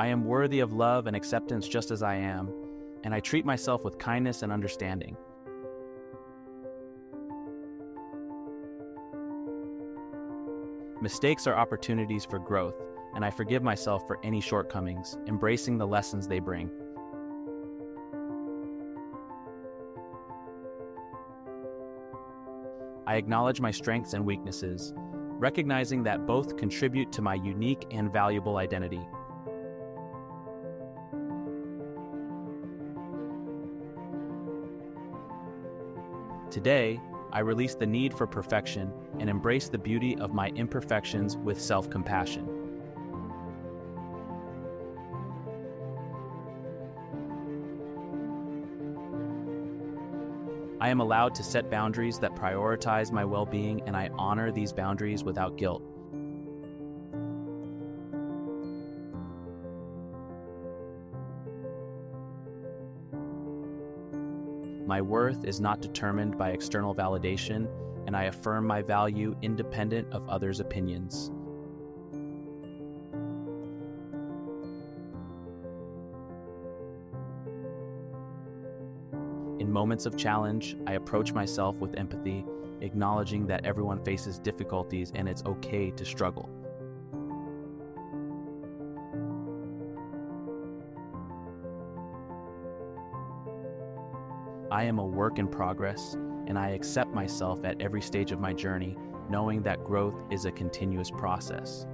I am worthy of love and acceptance just as I am, and I treat myself with kindness and understanding. Mistakes are opportunities for growth, and I forgive myself for any shortcomings, embracing the lessons they bring. I acknowledge my strengths and weaknesses, recognizing that both contribute to my unique and valuable identity. Today, I release the need for perfection and embrace the beauty of my imperfections with self compassion. I am allowed to set boundaries that prioritize my well being, and I honor these boundaries without guilt. My worth is not determined by external validation, and I affirm my value independent of others' opinions. In moments of challenge, I approach myself with empathy, acknowledging that everyone faces difficulties and it's okay to struggle. I am a work in progress, and I accept myself at every stage of my journey, knowing that growth is a continuous process.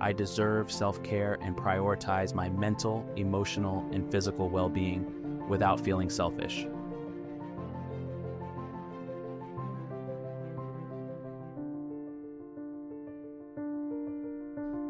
I deserve self care and prioritize my mental, emotional, and physical well being without feeling selfish.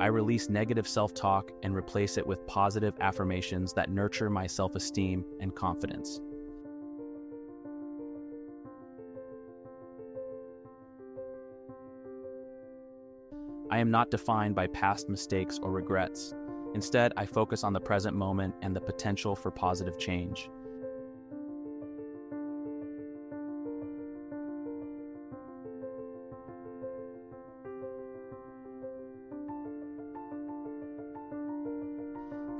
I release negative self talk and replace it with positive affirmations that nurture my self esteem and confidence. I am not defined by past mistakes or regrets. Instead, I focus on the present moment and the potential for positive change.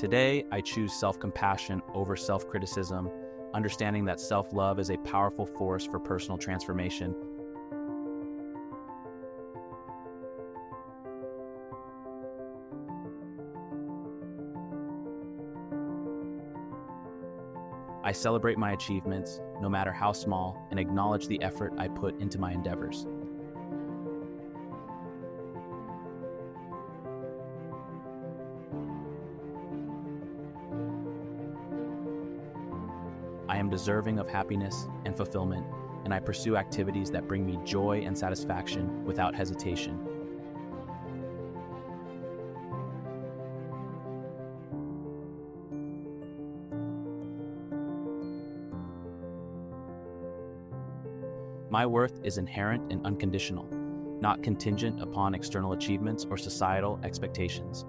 Today, I choose self compassion over self criticism, understanding that self love is a powerful force for personal transformation. I celebrate my achievements, no matter how small, and acknowledge the effort I put into my endeavors. I am deserving of happiness and fulfillment, and I pursue activities that bring me joy and satisfaction without hesitation. My worth is inherent and unconditional, not contingent upon external achievements or societal expectations.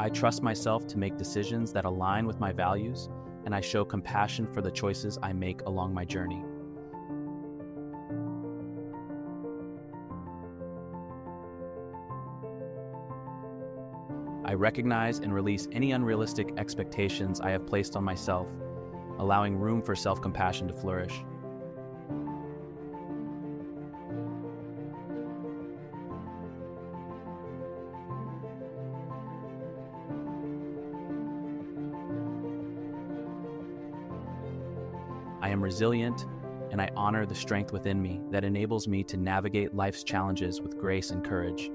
I trust myself to make decisions that align with my values, and I show compassion for the choices I make along my journey. I recognize and release any unrealistic expectations I have placed on myself, allowing room for self compassion to flourish. I am resilient, and I honor the strength within me that enables me to navigate life's challenges with grace and courage.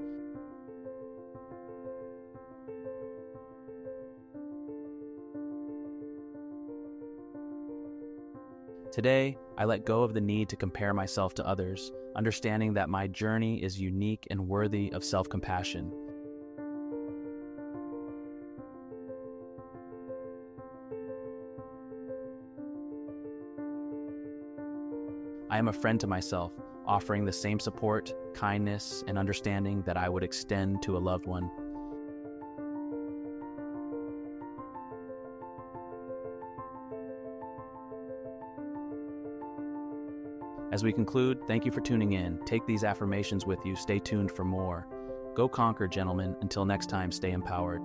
Today, I let go of the need to compare myself to others, understanding that my journey is unique and worthy of self compassion. I am a friend to myself, offering the same support, kindness, and understanding that I would extend to a loved one. As we conclude, thank you for tuning in. Take these affirmations with you. Stay tuned for more. Go conquer, gentlemen. Until next time, stay empowered.